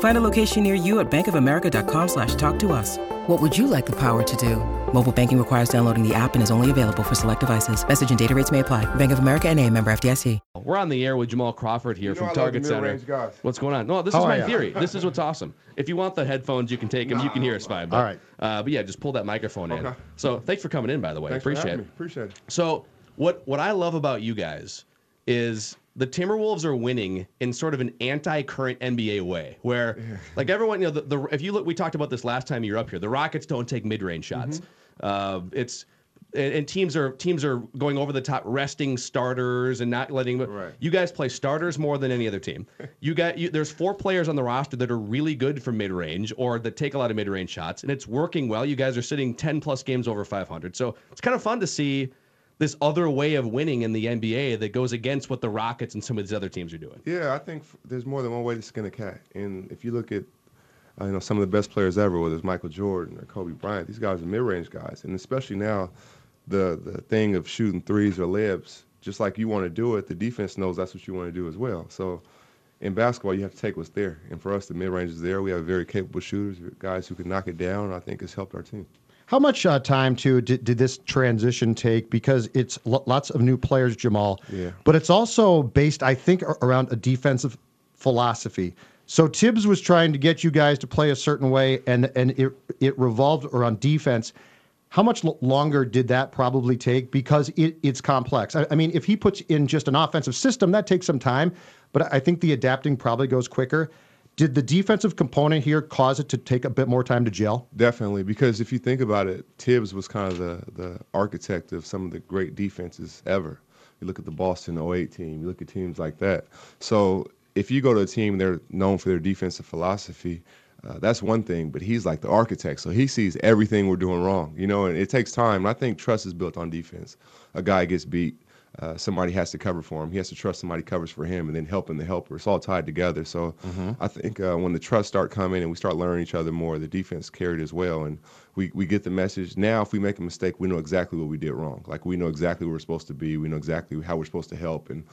Find a location near you at bankofamerica.com slash talk to us. What would you like the power to do? Mobile banking requires downloading the app and is only available for select devices. Message and data rates may apply. Bank of America and a member FDIC. We're on the air with Jamal Crawford here You from Target Center. What's going on? No, this How is are my ya? theory. This is what's awesome. If you want the headphones, you can take them. you can hear us fine. But, All right. Uh, but yeah, just pull that microphone in. So thanks for coming in, by the way. Thanks Appreciate having it. me. Appreciate it. So what what I love about you guys is the Timberwolves are winning in sort of an anti-current NBA way, where like everyone, you know, the, the if you look, we talked about this last time you were up here. The Rockets don't take mid-range shots. Uh, it's and, and teams are teams are going over the top, resting starters and not letting. Right. You guys play starters more than any other team. You got you, there's four players on the roster that are really good from mid range or that take a lot of mid range shots, and it's working well. You guys are sitting 10 plus games over 500, so it's kind of fun to see this other way of winning in the NBA that goes against what the Rockets and some of these other teams are doing. Yeah, I think f- there's more than one way to skin a cat. And if you look at, uh, you know, some of the best players ever, whether it's Michael Jordan or Kobe Bryant, these guys are mid-range guys, and especially now, the the thing of shooting threes or layups, just like you want to do it, the defense knows that's what you want to do as well. So. In basketball, you have to take what's there, and for us, the mid-range is there. We have very capable shooters, guys who can knock it down. I think it's helped our team. How much uh, time too did, did this transition take? Because it's lo- lots of new players, Jamal. Yeah. But it's also based, I think, around a defensive philosophy. So Thibs was trying to get you guys to play a certain way, and and it it revolved around defense. How much l- longer did that probably take? Because it, it's complex. I, I mean, if he puts in just an offensive system, that takes some time. But I think the adapting probably goes quicker. Did the defensive component here cause it to take a bit more time to gel? Definitely, because if you think about it, Thibs was kind of the, the architect of some of the great defenses ever. You look at the Boston 08 team, you look at teams like that. So if you go to a team, they're known for their defensive philosophy. Uh, that's one thing, but he's like the architect, so he sees everything we're doing wrong, you know. And it takes time. I think trust is built on defense. A guy gets beat, uh, somebody has to cover for him. He has to trust somebody covers for him, and then helping the helper. It's all tied together. So I think uh, when the trust start coming and we start learning each other more, the defense carried as well, and we, we get the message. Now, if we make a mistake, we know exactly what we did wrong. Like we know exactly where we're supposed to be. We know exactly how we're supposed to help, and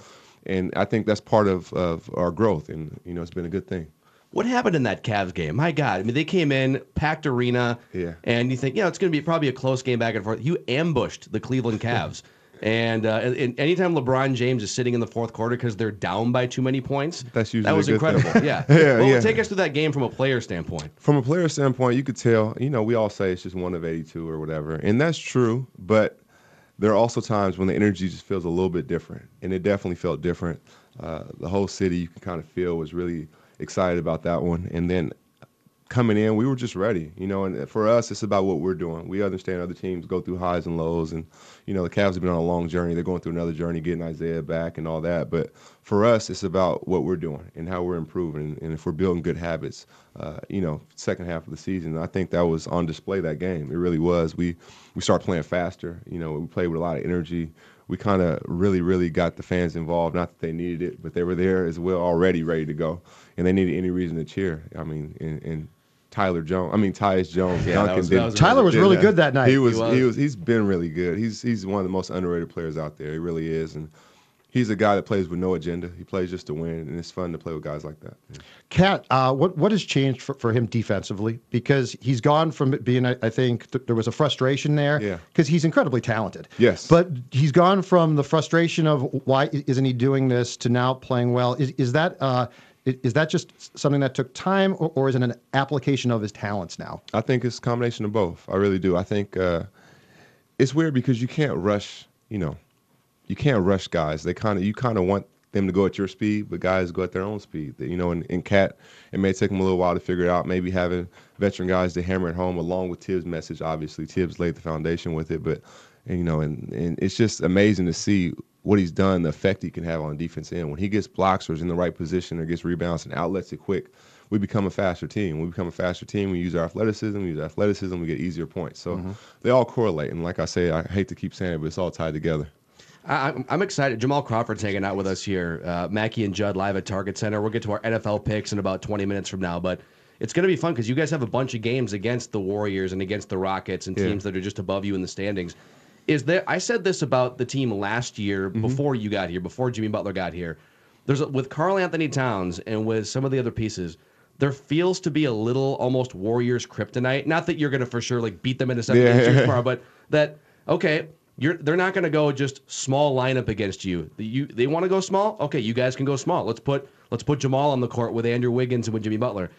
and I think that's part of, of our growth, and you know it's been a good thing. What happened in that Cavs game? My God, I mean, they came in packed arena, Yeah. and you think, you know, it's going to be probably a close game back and forth. You ambushed the Cleveland Cavs. And, uh, and anytime LeBron James is sitting in the fourth quarter because they're down by too many points, That's usually that was incredible. Yeah, Yeah, Well, yeah. take us through that game from a player standpoint. From a player standpoint, you could tell, you know, we all say it's just one of 82 or whatever. And that's true. But there are also times when the energy just feels a little bit different. And it definitely felt different. Uh, the whole city, you can kind of feel, was really excited about that one. And then coming in, we were just ready, you know. And for us, it's about what we're doing. We understand other teams go through highs and lows, and you know the Cavs have been on a long journey. They're going through another journey, getting Isaiah back and all that. But for us, it's about what we're doing and how we're improving, and if we're building good habits. Uh, you know, second half of the season, I think that was on display. That game, it really was. We we started playing faster. You know, we played with a lot of energy. We kind of really, really got the fans involved. Not that they needed it, but they were there as well, already ready to go, and they needed any reason to cheer. I mean, and, and Tyler Jones. I mean, Tyus Jones. Yeah, Duncan was- did- was Tyler was did really good that night. He was, He was. he was. He's been really good. He's he's one of the most underrated players out there. He really is, and he's a guy that plays with no agenda. He plays just to win, and it's fun to play with guys like that. Yeah. Cat, uh, what what has changed for, for him defensively? Because he's gone from being, I, I think, th- there was a frustration there. Yeah. Because he's incredibly talented. Yes. But he's gone from the frustration of why isn't he doing this to now playing well. Is is that uh, i- is that just something that took time, or, or is it an application of his talents now? I think it's a combination of both. I really do. I think uh, it's weird because you can't rush. You know, you can't rush guys. They kind of you kind of want them to go at your speed, but guys go at their own speed. You know, in, in Cat, it may take them a little while to figure it out. Maybe having veteran guys to hammer it home, along with Thibs' message. Obviously, Thibs laid the foundation with it, but and, you know, and, and it's just amazing to see what he's done, the effect he can have on defense end. When he gets blocks or is in the right position or gets rebounds and outlets it quick, we become a faster team. When We become a faster team. We use our athleticism. We use athleticism. We get easier points. So mm-hmm. they all correlate. And like I say, I hate to keep saying it, but it's all tied together. I, I'm excited. Jamal Crawford's hanging out with us here. Uh, Mackey and Judd live at Target Center. We'll get to our NFL picks in about 20 minutes from now, but it's going to be fun because you guys have a bunch of games against the Warriors and against the Rockets and teams yeah. that are just above you in the standings. Is there? I said this about the team last year mm-hmm. before you got here, before Jimmy Butler got here. There's a, with Karl-Anthony Towns and with some of the other pieces there feels to be a little almost Warriors kryptonite. Not that you're going to for sure like beat them into seven yeah. games tomorrow, but that okay, you're they're not going to go just small lineup against you. You they want to go small. Okay, you guys can go small. Let's put let's put Jamal on the court with Andrew Wiggins and with Jimmy Butler.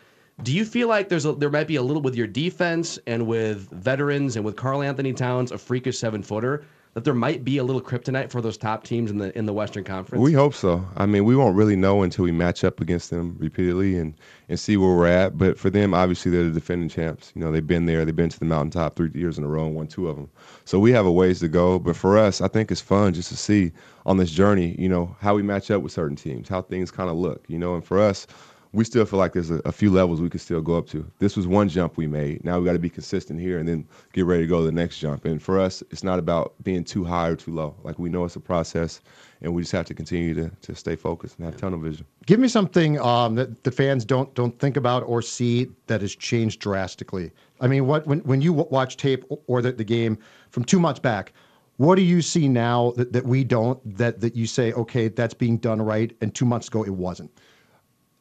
Do you feel like there's a, there might be a little with your defense and with veterans and with Karl-Anthony Towns, a freakish seven footer? that there might be a little kryptonite for those top teams in the in the Western Conference? We hope so. I mean, we won't really know until we match up against them repeatedly and and see where we're at. But for them, obviously, they're the defending champs. You know, they've been there. They've been to the mountaintop three years in a row and won two of them. So we have a ways to go. But for us, I think it's fun just to see on this journey, you know, how we match up with certain teams, how things kind of look. You know, and for us we still feel like there's a, a, few levels we could still go up to. This was one jump we made. Now we got to be consistent here and then get ready to go to the next jump. And for us, it's not about being too high or too low. Like we know it's a process, and we just have to continue to, to stay focused and have tunnel vision. Give me something um, that the fans don't don't think about or see that has changed drastically. I mean, what when when you watch tape or the, the game from two months back. What do you see now that, that we don't that, that you say, okay, that's being done right, and two months ago it wasn't?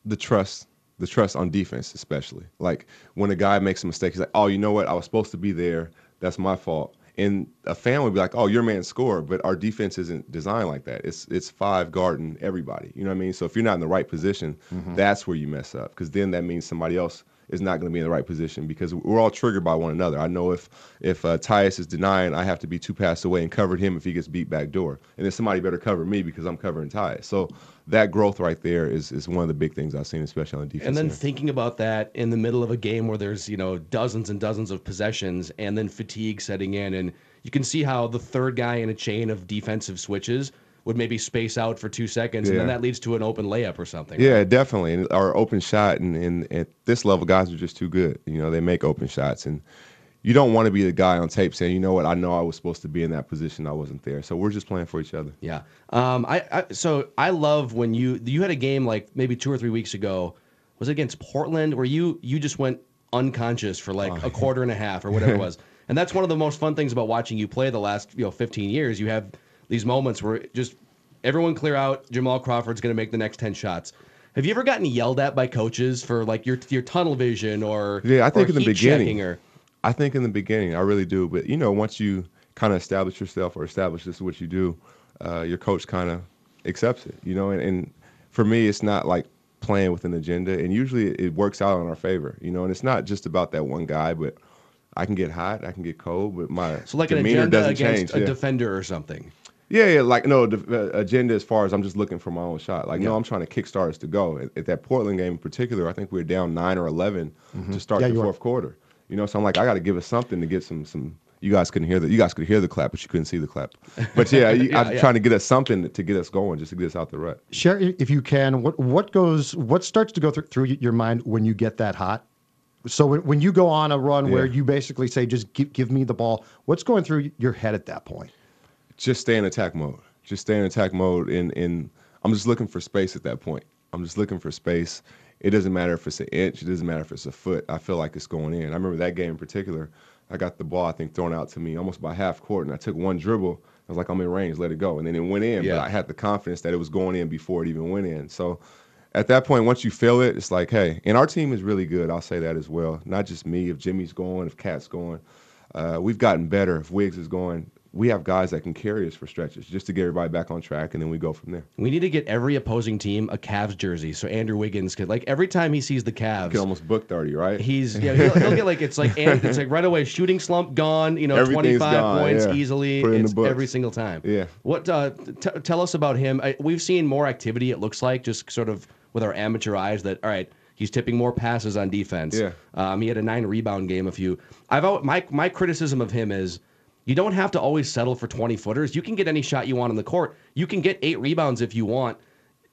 The trust, the trust on defense, especially. Like when a guy makes a mistake, he's like, "Oh, you know what? I was supposed to be there. That's my fault." And a fan would be like, "Oh, your man scored," but our defense isn't designed like that. It's it's five guarding everybody. You know what I mean? So if you're not in the right position, mm-hmm. that's where you mess up because then that means somebody else is not going to be in the right position because we're all triggered by one another. I know if if uh, Tyus is denying, I have to be two passes away and covered him if he gets beat back door, and then somebody better cover me because I'm covering Tyus. So that growth right there is is one of the big things I've seen, especially on defense. And then thinking about that in the middle of a game where there's you know dozens and dozens of possessions, and then fatigue setting in, and you can see how the third guy in a chain of defensive switches would maybe space out for two seconds, yeah. and then that leads to an open layup or something. Yeah, right? definitely. And our open shot, and, and at this level, guys are just too good. You know, they make open shots, and you don't want to be the guy on tape saying, you know what, I know I was supposed to be in that position, I wasn't there. So we're just playing for each other. Yeah. Um. I, I so I love when you you had a game like maybe two or three weeks ago. Was it against Portland where you you just went unconscious for like oh, a quarter and a half or whatever it was. And that's one of the most fun things about watching you play the last you know 15 years. You have these moments where just everyone clear out. Jamal Crawford's going to make the next 10 shots. Have you ever gotten yelled at by coaches for like your your tunnel vision or yeah? I think in the beginning. Or... I think in the beginning, I really do. But you know, once you kind of establish yourself or establish this is what you do, uh, your coach kind of accepts it. You know, and, and for me, it's not like playing with an agenda, and usually it works out in our favor. You know, and it's not just about that one guy, but I can get hot, I can get cold, but my so like demeanor an agenda against change. a yeah. defender or something. Yeah, yeah, like no the uh, agenda as far as I'm just looking for my own shot. Like yeah. no, I'm trying to kickstart us to go. At, at, that Portland game in particular, I think we were down nine or 11 mm-hmm. to start yeah, the fourth are. quarter. You know, so I'm like, I got to give us something to get some some. You guys couldn't hear the you guys could hear the clap, but you couldn't see the clap. But yeah, yeah I'm trying to get us something to get us going, just to get us out the rut. Share if you can. What what goes? What starts to go through, through your mind when you get that hot? So when, when you go on a run where you basically say, just give, give me the ball, what's going through your head at that point? Just stay in attack mode just stay in attack mode. And, and I'm just looking for space at that point. I'm just looking for space. It doesn't matter if it's an inch. It doesn't matter if it's a foot. I feel like it's going in. I remember that game in particular. I got the ball, I think, thrown out to me almost by half court, and I took one dribble. I was like, I'm in range, let it go. And then it went in, yeah. but I had the confidence that it was going in before it even went in. So at that point, once you feel it, it's like, hey, and our team is really good. I'll say that as well. Not just me. If Jimmy's going, if Cat's going, uh, we've gotten better. If Wiggs is going, we have guys that can carry us for stretches just to get everybody back on track, and then we go from there. We need to get every opposing team a Cavs jersey so Andrew Wiggins could like every time he sees the Cavs, can almost book thirty, right? He's yeah he'll, he'll get like it's like and it's like right away shooting slump gone you know twenty five points yeah. easily Put it in the it's books. every single time Yeah. what uh, t- tell us about him I, we've seen more activity it looks like just sort of with our amateur eyes that all right he's tipping more passes on defense Yeah. um, he had a nine rebound game a few I've my my criticism of him is. You don't have to always settle for 20 footers. You can get any shot you want on the court. You can get eight rebounds if you want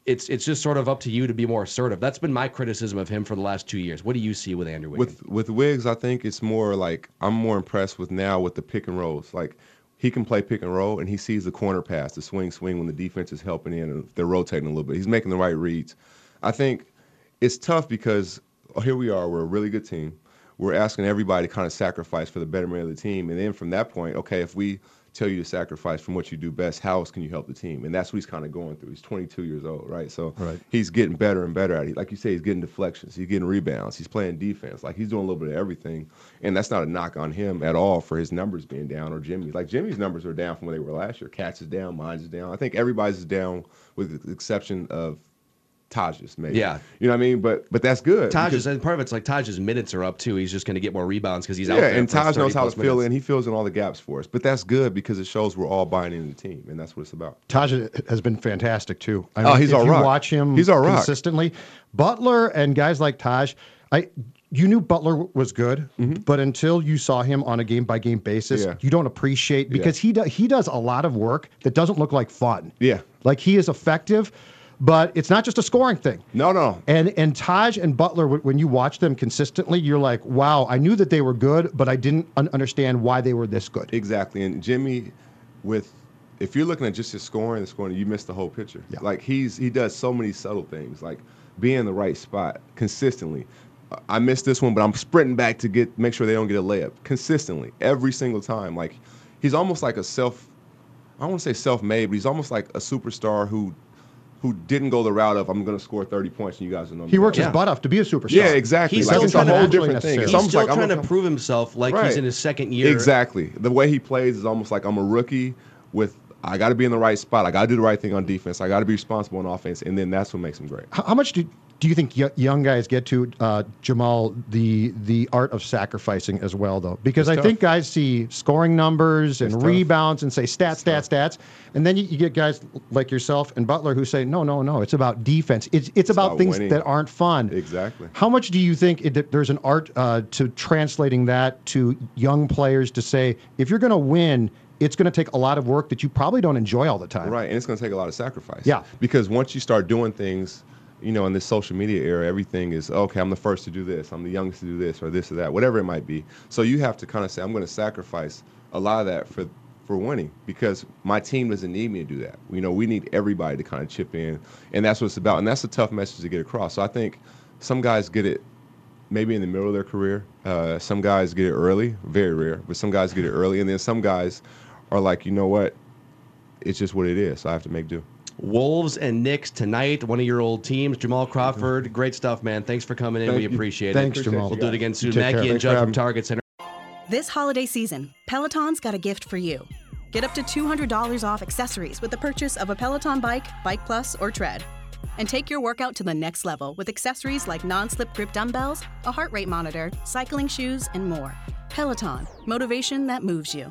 it's it's just sort of up to you to be more assertive. That's been my criticism of him for the last two years. What do you see with Andrew Wiggins? with with Wiggs, I think it's more like I'm more impressed with now with the pick and rolls. Like he can play pick and roll, and he sees the corner pass, the swing swing when the defense is helping in and they're rotating a little bit. He's making the right reads. I think it's tough because oh, here we are, we're a really good team. We're asking everybody to kind of sacrifice for the betterment of the team, and then from that point, okay, if we tell you to sacrifice from what you do best, how else can you help the team? And that's what he's kind of going through. He's 22 years old, right? So Right. he's getting better and better at it. Like you say, he's getting deflections, he's getting rebounds, he's playing defense. Like he's doing a little bit of everything. And that's not a knock on him at all for his numbers being down or Jimmy's. Like Jimmy's numbers are down from where they were last year. Cats is down, mine's is down. I think everybody's is down with the exception of Taj's, maybe. Yeah. You know what I mean? But but that's good. Taj because- and part of it's like Taj's minutes are up too. He's just going to get more rebounds because he's out yeah, there. and Taj knows how to plus fill minutes. in. He fills in all the gaps for us. But that's good because it shows we're all buying into the team, and that's what it's about. Taj has been fantastic too. I Oh, he's if our you rock. watch him He's our rock. consistently. Butler and guys like Taj, I you knew Butler was good, but until you saw him on a game by game basis, Mm-hmm. Yeah. you don't appreciate because he do, he does a lot of work that doesn't look like fun. Yeah. like he is effective, but it's not just a scoring thing. No, no. And and Taj and Butler, when you watch them consistently, you're like, wow, I knew that they were good, but I didn't un- understand why they were this good. Exactly. And Jimmy, with if you're looking at just his scoring and scoring, you miss the whole picture. Yeah. Like he's he does so many subtle things, like being in the right spot consistently. I missed this one, but I'm sprinting back to get make sure they don't get a layup consistently every single time. Like he's almost like a self. I don't want to say self-made, but he's almost like a superstar who didn't go the route of I'm going to score 30 points and you guys will know. me He works better." his butt off to be a superstar. Yeah, exactly. He's like still it's a trying to whole different thing. necessarily. It's He's almost still like I'm trying to prove himself like he's in his second year. Exactly. The way he plays is almost like I'm a rookie with I got to be in the right spot. I got to do the right thing on defense. I got to be responsible on offense, and then that's what makes him great. How, much do do you think young guys get to uh, Jamal the the art of sacrificing as well though? Because I tough. think guys see scoring numbers and It's tough. rebounds and say stats, stats, stats, and then you, you get guys like yourself and Butler who say no, no, no, it's about defense. It's it's, about, about things winning. that aren't fun. Exactly. How much do you think it, that there's an art uh, to translating that to young players to say if you're going to win, it's going to take a lot of work that you probably don't enjoy all the time. Right, and it's going to take a lot of sacrifice. Yeah. Because once you start doing things, you know, in this social media era, everything is okay. I'm the first to do this. I'm the youngest to do this, or this or that, whatever it might be. So you have to kind of say, I'm going to sacrifice a lot of that for for winning because my team doesn't need me to do that. You know, we need everybody to kind of chip in, and that's what it's about. And that's a tough message to get across. So I think some guys get it maybe in the middle of their career. Uh, some guys get it early, very rare, but some guys get it early, and then some guys are like, you know what, it's just what it is. So I have to make do. Wolves and Knicks tonight. One of your old teams, Jamal Crawford. Great stuff, man. Thanks for coming in. Thank we appreciate Thanks, it. Thanks, Jamal. We'll do it again soon. take care. Mackey and Thanks Judd from. Target Center. This holiday season, Peloton's got a gift for you. Get up to $200 off accessories with the purchase of a Peloton bike, Bike Plus, or Tread. And take your workout to the next level with accessories like non slip grip dumbbells, a heart rate monitor, cycling shoes, and more. Peloton, motivation that moves you.